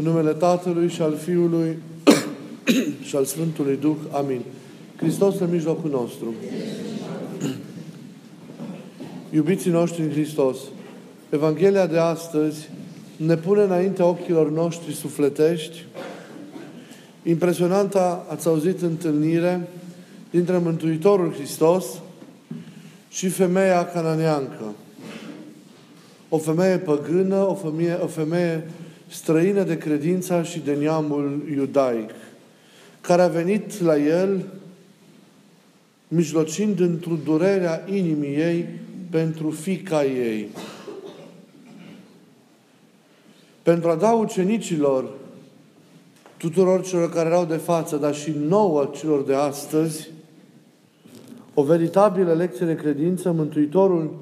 În numele Tatălui și al Fiului și al Sfântului Duh. Amin. Hristos în mijlocul nostru. Iubiții noștri în Hristos, Evanghelia de astăzi ne pune înaintea ochilor noștri sufletești impresionanta, ați auzit, întâlnire dintre Mântuitorul Hristos și femeia cananeancă. O femeie păgână, o femeie, o femeie străină de credința și de neamul iudaic, care a venit la el mijlocind într-o durerea inimii ei pentru fica ei. Pentru a da ucenicilor, tuturor celor care erau de față, dar și nouă celor de astăzi, o veritabilă lecție de credință, Mântuitorul,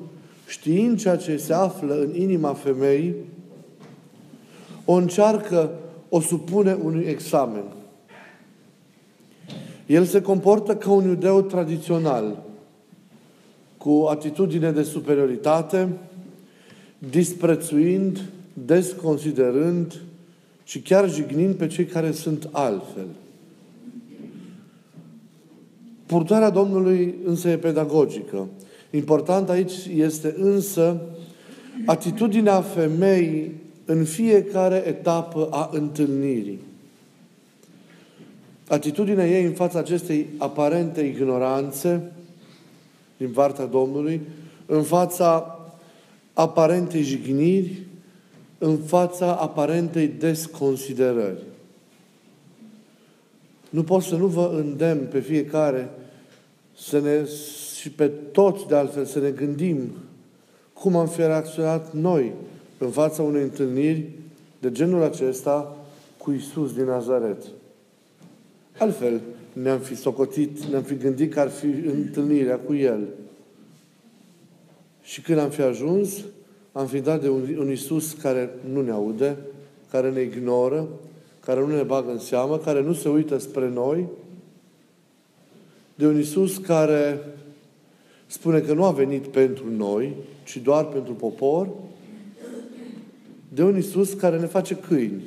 știind ceea ce se află în inima femeii, o încearcă, o supune unui examen. El se comportă ca un iudeu tradițional, cu atitudine de superioritate, disprețuind, desconsiderând și chiar jignind pe cei care sunt altfel. Purtarea Domnului însă e pedagogică. Important aici este însă atitudinea femeii în fiecare etapă a întâlnirii. Atitudinea ei în fața acestei aparente ignoranțe din partea Domnului, în fața aparentei jigniri, în fața aparentei desconsiderări. Nu pot să nu vă îndemn pe fiecare să ne, și pe toți de altfel să ne gândim cum am fi reacționat noi în fața unei întâlniri de genul acesta cu Isus din Nazaret. Altfel, ne-am fi socotit, ne-am fi gândit că ar fi întâlnirea cu El. Și când am fi ajuns, am fi dat de un, un Isus care nu ne aude, care ne ignoră, care nu ne bagă în seamă, care nu se uită spre noi, de un Isus care spune că nu a venit pentru noi, ci doar pentru popor, de un Isus care ne face câini.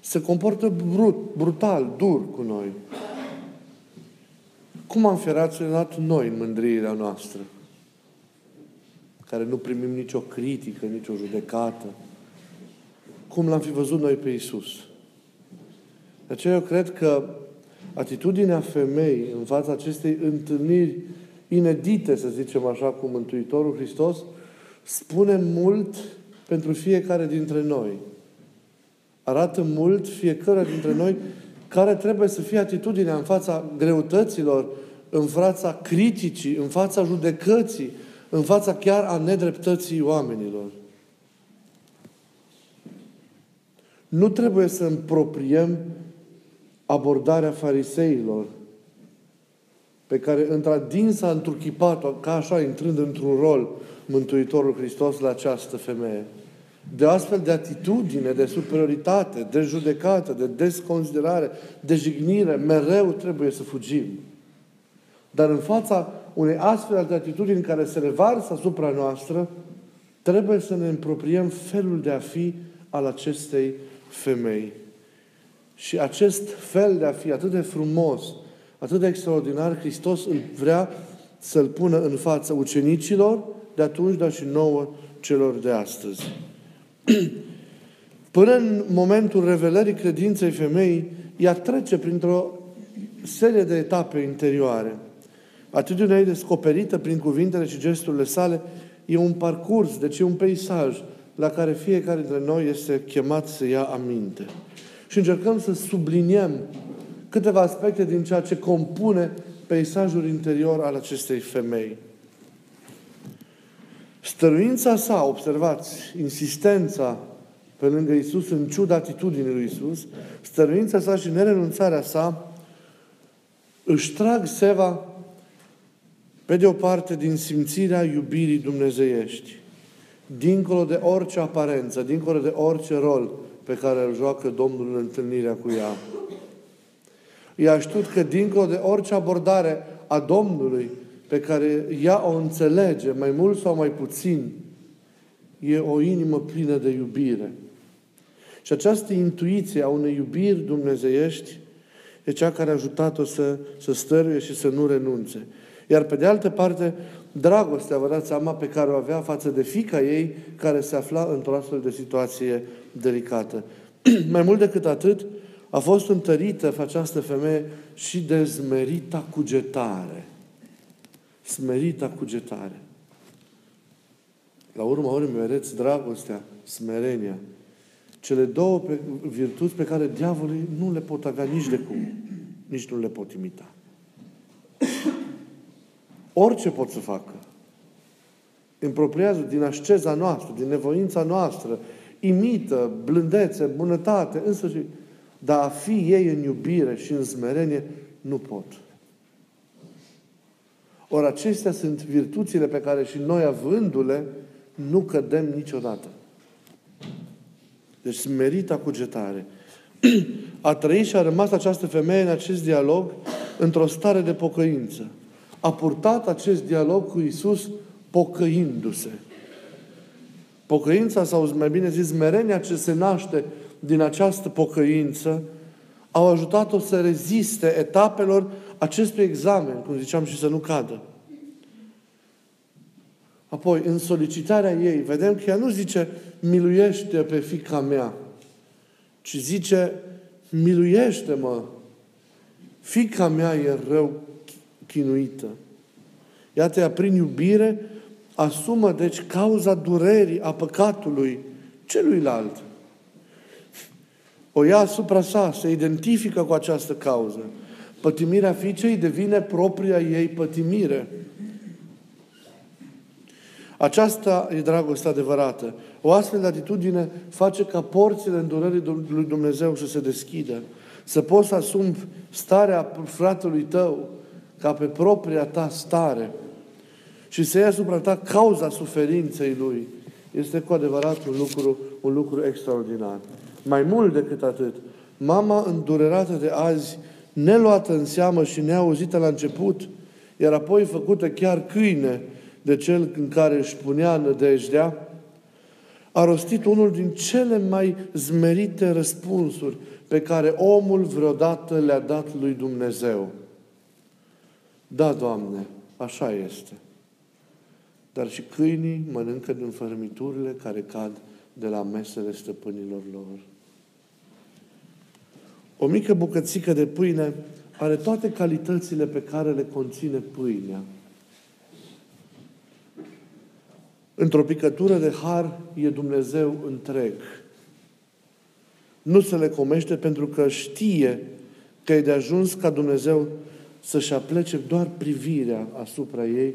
Se comportă brut, brutal, dur cu noi. Cum am fi raționat noi în mândrirea noastră? Care nu primim nicio critică, nicio judecată. Cum l-am fi văzut noi pe Isus? De aceea eu cred că atitudinea femeii în fața acestei întâlniri inedite, să zicem așa, cu Mântuitorul Hristos, spune mult pentru fiecare dintre noi. Arată mult fiecare dintre noi care trebuie să fie atitudinea în fața greutăților, în fața criticii, în fața judecății, în fața chiar a nedreptății oamenilor. Nu trebuie să împropriem abordarea fariseilor, pe care într-adin s-a întruchipat ca așa, intrând într-un rol, Mântuitorul Hristos la această femeie. De astfel de atitudine, de superioritate, de judecată, de desconsiderare, de jignire, mereu trebuie să fugim. Dar în fața unei astfel de atitudini care se revarsă asupra noastră, trebuie să ne împropriem felul de a fi al acestei femei. Și acest fel de a fi atât de frumos, atât de extraordinar, Hristos îl vrea să-l pună în fața ucenicilor de atunci, dar și nouă celor de astăzi. Până în momentul revelării credinței femeii, ea trece printr-o serie de etape interioare. Atitudinea ei descoperită prin cuvintele și gesturile sale e un parcurs, deci e un peisaj la care fiecare dintre noi este chemat să ia aminte. Și încercăm să subliniem câteva aspecte din ceea ce compune peisajul interior al acestei femei. Stăruința sa, observați, insistența pe lângă Isus, în ciuda atitudinii lui Isus, stăruința sa și nerenunțarea sa își trag seva pe de o parte din simțirea iubirii dumnezeiești, dincolo de orice aparență, dincolo de orice rol pe care îl joacă Domnul în întâlnirea cu ea. Ea știut că dincolo de orice abordare a Domnului pe care ea o înțelege, mai mult sau mai puțin, e o inimă plină de iubire. Și această intuiție a unei iubiri dumnezeiești e cea care a ajutat-o să, să stăruie și să nu renunțe. Iar pe de altă parte, dragostea, vă dați seama, pe care o avea față de fica ei, care se afla într-o astfel de situație delicată. Mai mult decât atât, a fost întărită această femeie și de smerita cugetare. Smerita cugetare. La urma urmei, vedeți, dragostea, smerenia, cele două virtuți pe care diavolii nu le pot avea nici de cum. Nici nu le pot imita. Orice pot să facă. Împropriază din asceza noastră, din nevoința noastră, imită blândețe, bunătate, însă și dar a fi ei în iubire și în smerenie, nu pot. Ori acestea sunt virtuțile pe care și noi, avându-le, nu cădem niciodată. Deci merita cugetare. A trăit și a rămas această femeie în acest dialog într-o stare de pocăință. A purtat acest dialog cu Isus pocăindu-se. Pocăința, sau mai bine zis, merenia ce se naște din această pocăință, au ajutat-o să reziste etapelor acestui examen, cum ziceam, și să nu cadă. Apoi, în solicitarea ei, vedem că ea nu zice, miluiește pe fica mea, ci zice, miluiește-mă, fica mea e rău chinuită. Iată, ea prin iubire asumă, deci, cauza durerii, a păcatului celuilalt. O ia asupra sa, se identifică cu această cauză. Pătimirea fiicei devine propria ei pătimire. Aceasta e dragostea adevărată. O astfel de atitudine face ca porțile îndurării lui Dumnezeu să se deschidă. Să poți să asumi starea fratelui tău ca pe propria ta stare și să iei asupra ta cauza suferinței lui. Este cu adevărat un lucru, un lucru extraordinar. Mai mult decât atât, mama îndurerată de azi, neluată în seamă și neauzită la început, iar apoi făcută chiar câine de cel în care își punea nădejdea, a rostit unul din cele mai zmerite răspunsuri pe care omul vreodată le-a dat lui Dumnezeu. Da, Doamne, așa este. Dar și câinii mănâncă din fărămiturile care cad de la mesele stăpânilor lor. O mică bucățică de pâine are toate calitățile pe care le conține pâinea. Într-o picătură de har e Dumnezeu întreg. Nu se le comește pentru că știe că e de ajuns ca Dumnezeu să-și aplece doar privirea asupra ei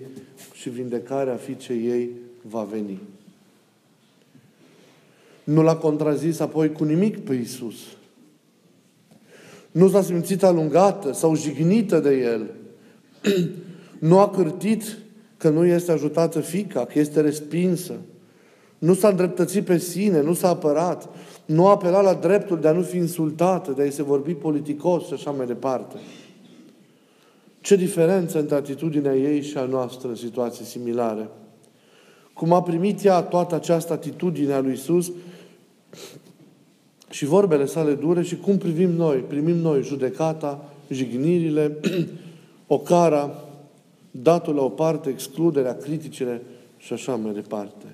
și vindecarea fiicei ei va veni. Nu l-a contrazis apoi cu nimic pe Isus. Nu s-a simțit alungată sau jignită de el. nu a cârtit că nu este ajutată fica, că este respinsă. Nu s-a îndreptățit pe sine, nu s-a apărat, nu a apelat la dreptul de a nu fi insultată, de a-i se vorbi politicos și așa mai departe. Ce diferență între atitudinea ei și a noastră în situații similare. Cum a primit ea toată această atitudine a lui Isus și vorbele sale dure și cum privim noi, primim noi judecata, jignirile, ocara, datul la o parte, excluderea, criticile și așa mai departe.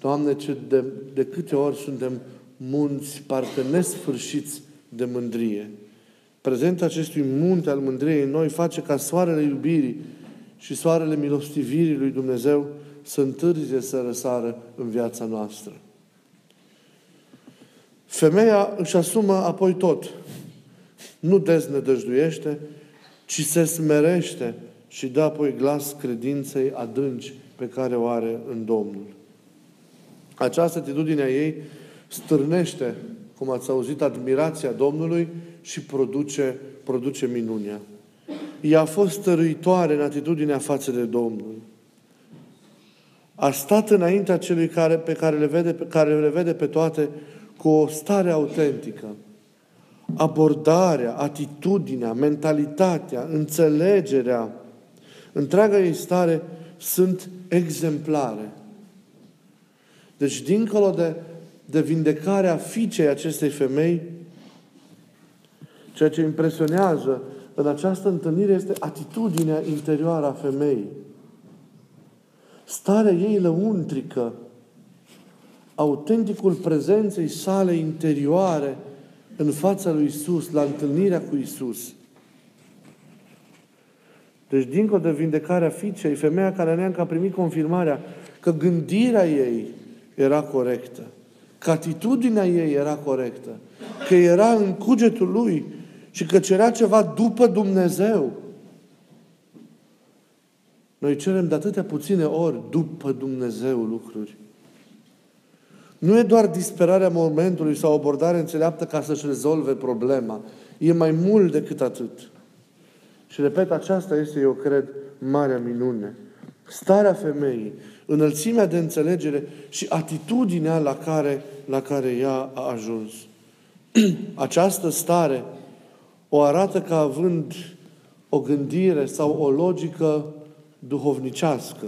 Doamne, ce de, de câte ori suntem munți, parcă nesfârșiți de mândrie. Prezența acestui munte al mândriei în noi face ca soarele iubirii și soarele milostivirii lui Dumnezeu să întârzie să răsară în viața noastră. Femeia își asumă apoi tot. Nu deznădăjduiește, ci se smerește și dă apoi glas credinței adânci pe care o are în Domnul. Această atitudine a ei stârnește, cum ați auzit, admirația Domnului și produce, produce minunia. Ea a fost stăruitoare în atitudinea față de Domnul. A stat înaintea celui care, pe care le, vede, pe care le vede pe toate cu o stare autentică. Abordarea, atitudinea, mentalitatea, înțelegerea, întreaga ei stare sunt exemplare. Deci, dincolo de, de vindecarea fiicei acestei femei, ceea ce impresionează în această întâlnire este atitudinea interioară a femeii. Starea ei lăuntrică, autenticul prezenței sale interioare în fața lui Isus, la întâlnirea cu Isus. Deci, dincolo de vindecarea fiicei, femeia care neancă a primit confirmarea că gândirea ei era corectă, că atitudinea ei era corectă, că era în cugetul lui și că cerea ceva după Dumnezeu. Noi cerem de atâtea puține ori după Dumnezeu lucruri. Nu e doar disperarea momentului sau abordare înțeleaptă ca să-și rezolve problema. E mai mult decât atât. Și repet, aceasta este, eu cred, marea minune. Starea femeii, înălțimea de înțelegere și atitudinea la care, la care ea a ajuns. Această stare o arată ca având o gândire sau o logică duhovnicească.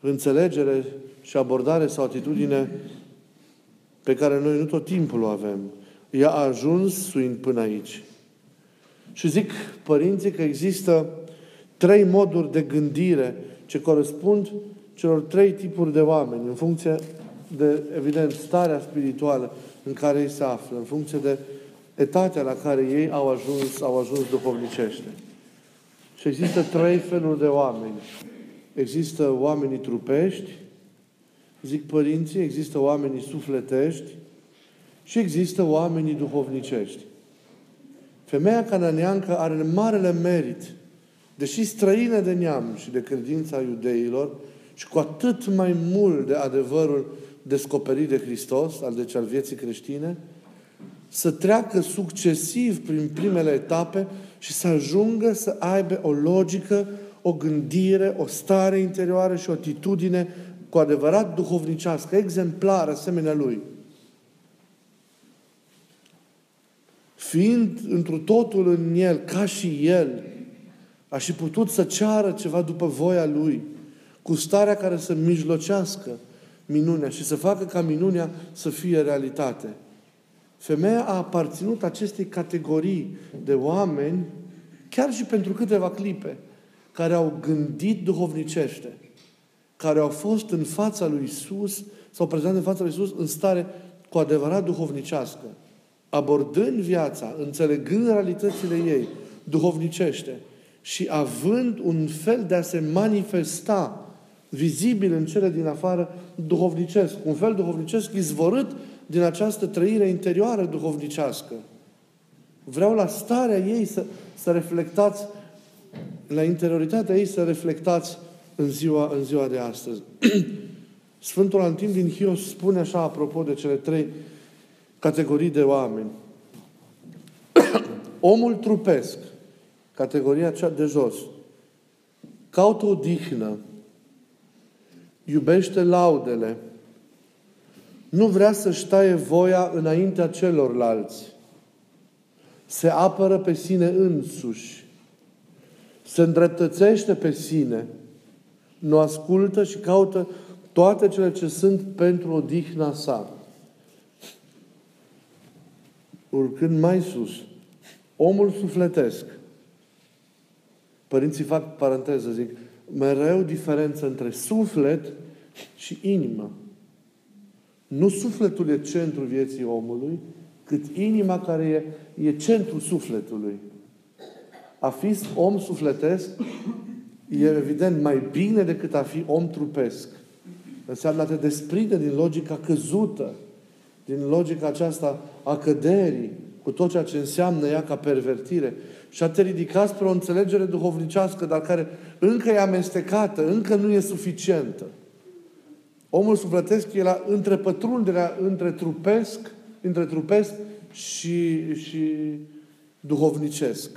Înțelegere și abordare sau atitudine pe care noi nu tot timpul o avem. Ea a ajuns suind până aici. Și zic părinții că există trei moduri de gândire ce corespund celor trei tipuri de oameni, în funcție de, evident, starea spirituală în care ei se află, în funcție de etatea la care ei au ajuns, au ajuns duhovnicește. Și există trei feluri de oameni. Există oamenii trupești, zic părinții, există oamenii sufletești și există oamenii duhovnicești. Femeia cananeancă are marele merit, deși străină de neam și de credința iudeilor, și cu atât mai mult de adevărul descoperit de Hristos, al deci al vieții creștine, să treacă succesiv prin primele etape și să ajungă să aibă o logică, o gândire, o stare interioară și o atitudine cu adevărat duhovnicească, exemplară, asemenea lui. Fiind întru totul în el, ca și el, a și putut să ceară ceva după voia lui, cu starea care să mijlocească minunea și să facă ca minunea să fie realitate. Femeia a aparținut acestei categorii de oameni, chiar și pentru câteva clipe, care au gândit duhovnicește, care au fost în fața lui Isus, sau prezent în fața lui Isus în stare cu adevărat duhovnicească, abordând viața, înțelegând realitățile ei, duhovnicește și având un fel de a se manifesta vizibil în cele din afară duhovnicesc, un fel duhovnicesc izvorât din această trăire interioară duhovnicească. Vreau la starea ei să, să reflectați, la interioritatea ei să reflectați în ziua, în ziua de astăzi. Sfântul Antim din Hios spune așa apropo de cele trei categorii de oameni. Omul trupesc, categoria cea de jos, caută o dihnă, iubește laudele, nu vrea să-și ștaie voia înaintea celorlalți. Se apără pe sine însuși. Se îndreptățește pe sine. Nu ascultă și caută toate cele ce sunt pentru odihna sa. Urcând mai sus, omul sufletesc. Părinții fac paranteză, zic, mereu diferență între suflet și inimă. Nu sufletul e centrul vieții omului, cât inima care e, e centrul sufletului. A fi om sufletesc e evident mai bine decât a fi om trupesc. Înseamnă a te desprinde din logica căzută, din logica aceasta a căderii, cu tot ceea ce înseamnă ea ca pervertire și a te ridica spre o înțelegere duhovnicească, dar care încă e amestecată, încă nu e suficientă. Omul sufletesc e la întrepătrunderea între trupesc, între trupesc și, și duhovnicesc.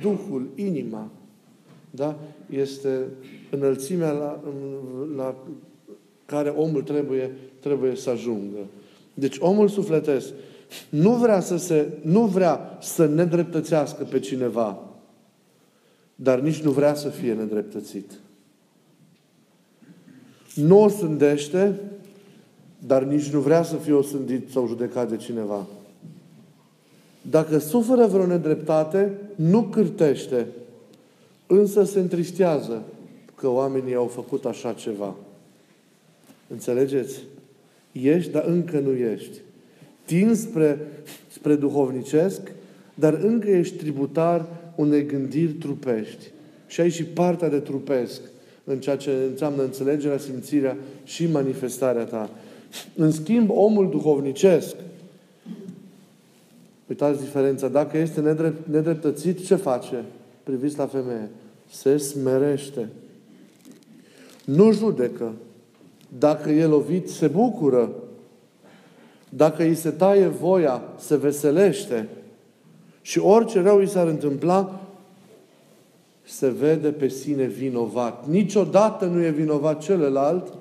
Duhul, inima, da? este înălțimea la, la care omul trebuie, trebuie să ajungă. Deci omul sufletesc nu vrea să se, nu vrea să nedreptățească pe cineva, dar nici nu vrea să fie nedreptățit nu o sândește, dar nici nu vrea să fie osândit sau judecat de cineva. Dacă suferă vreo nedreptate, nu cârtește, însă se întristează că oamenii au făcut așa ceva. Înțelegeți? Ești, dar încă nu ești. Tin spre, spre duhovnicesc, dar încă ești tributar unei gândiri trupești. Și ai și partea de trupesc în ceea ce înseamnă înțelegerea, simțirea și manifestarea ta. În schimb, omul duhovnicesc, uitați diferența, dacă este nedrept, nedreptățit, ce face? Priviți la femeie. Se smerește. Nu judecă. Dacă e lovit, se bucură. Dacă îi se taie voia, se veselește. Și orice rău îi s-ar întâmpla, se vede pe sine vinovat. Niciodată nu e vinovat celălalt,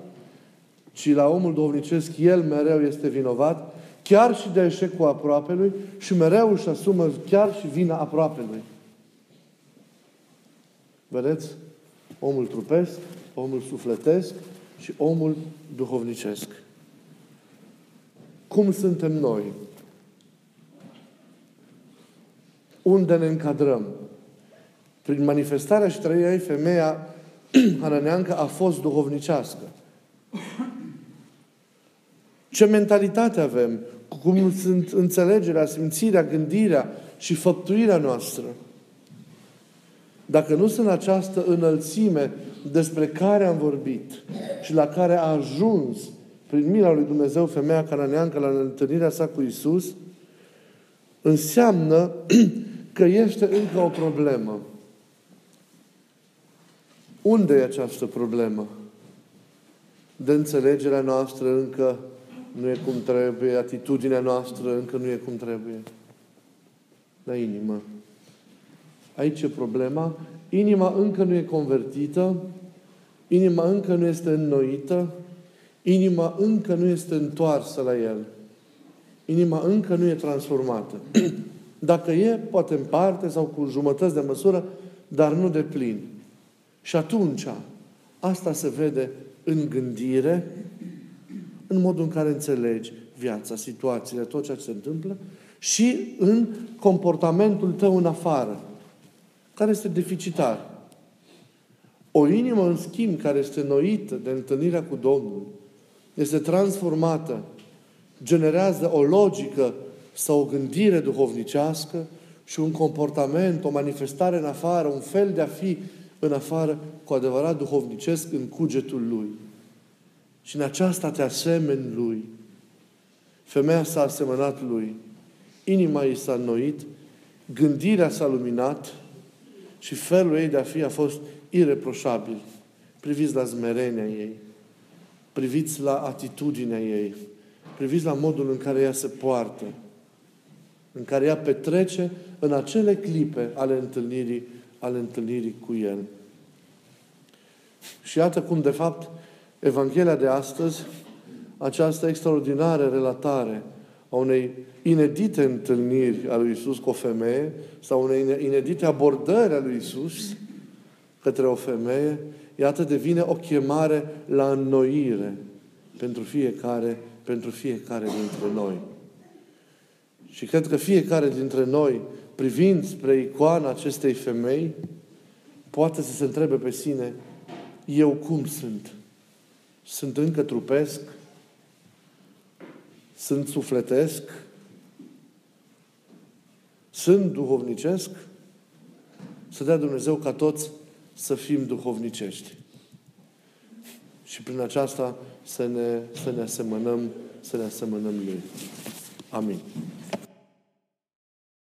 ci la omul duhovnicesc el mereu este vinovat, chiar și de eșecul aproapelui și mereu își asumă chiar și vina aproapelui. Vedeți? Omul trupesc, omul sufletesc și omul duhovnicesc. Cum suntem noi? Unde ne încadrăm? Prin manifestarea și trăirea ei, femeia hananeancă a fost duhovnicească. Ce mentalitate avem? Cum sunt înțelegerea, simțirea, gândirea și făptuirea noastră? Dacă nu sunt această înălțime despre care am vorbit și la care a ajuns prin mila lui Dumnezeu femeia cananeancă la întâlnirea sa cu Isus, înseamnă că este încă o problemă. Unde e această problemă? De înțelegerea noastră încă nu e cum trebuie, atitudinea noastră încă nu e cum trebuie. La inimă. Aici e problema. Inima încă nu e convertită, inima încă nu este înnoită, inima încă nu este întoarsă la El. Inima încă nu e transformată. Dacă e, poate în parte sau cu jumătăți de măsură, dar nu de plin. Și atunci, asta se vede în gândire, în modul în care înțelegi viața, situațiile, tot ceea ce se întâmplă și în comportamentul tău în afară, care este deficitar. O inimă, în schimb, care este noită de întâlnirea cu Domnul, este transformată, generează o logică sau o gândire duhovnicească și un comportament, o manifestare în afară, un fel de a fi în afară, cu adevărat duhovnicesc în cugetul lui. Și în aceasta te asemeni lui. Femeia s-a asemănat lui. Inima ei s-a înnoit, gândirea s-a luminat și felul ei de a fi a fost ireproșabil. Priviți la zmerenia ei. Priviți la atitudinea ei. Priviți la modul în care ea se poartă. În care ea petrece în acele clipe ale întâlnirii, ale întâlnirii cu El. Și iată cum, de fapt, Evanghelia de astăzi, această extraordinară relatare a unei inedite întâlniri a lui Isus cu o femeie sau unei inedite abordări a lui Isus către o femeie, iată devine o chemare la înnoire pentru fiecare, pentru fiecare dintre noi. Și cred că fiecare dintre noi, privind spre icoana acestei femei, poate să se întrebe pe sine, eu cum sunt? Sunt încă trupesc? Sunt sufletesc? Sunt duhovnicesc? Să dea Dumnezeu ca toți să fim duhovnicești. Și prin aceasta să ne, să ne asemănăm, să ne asemănăm Lui. Amin.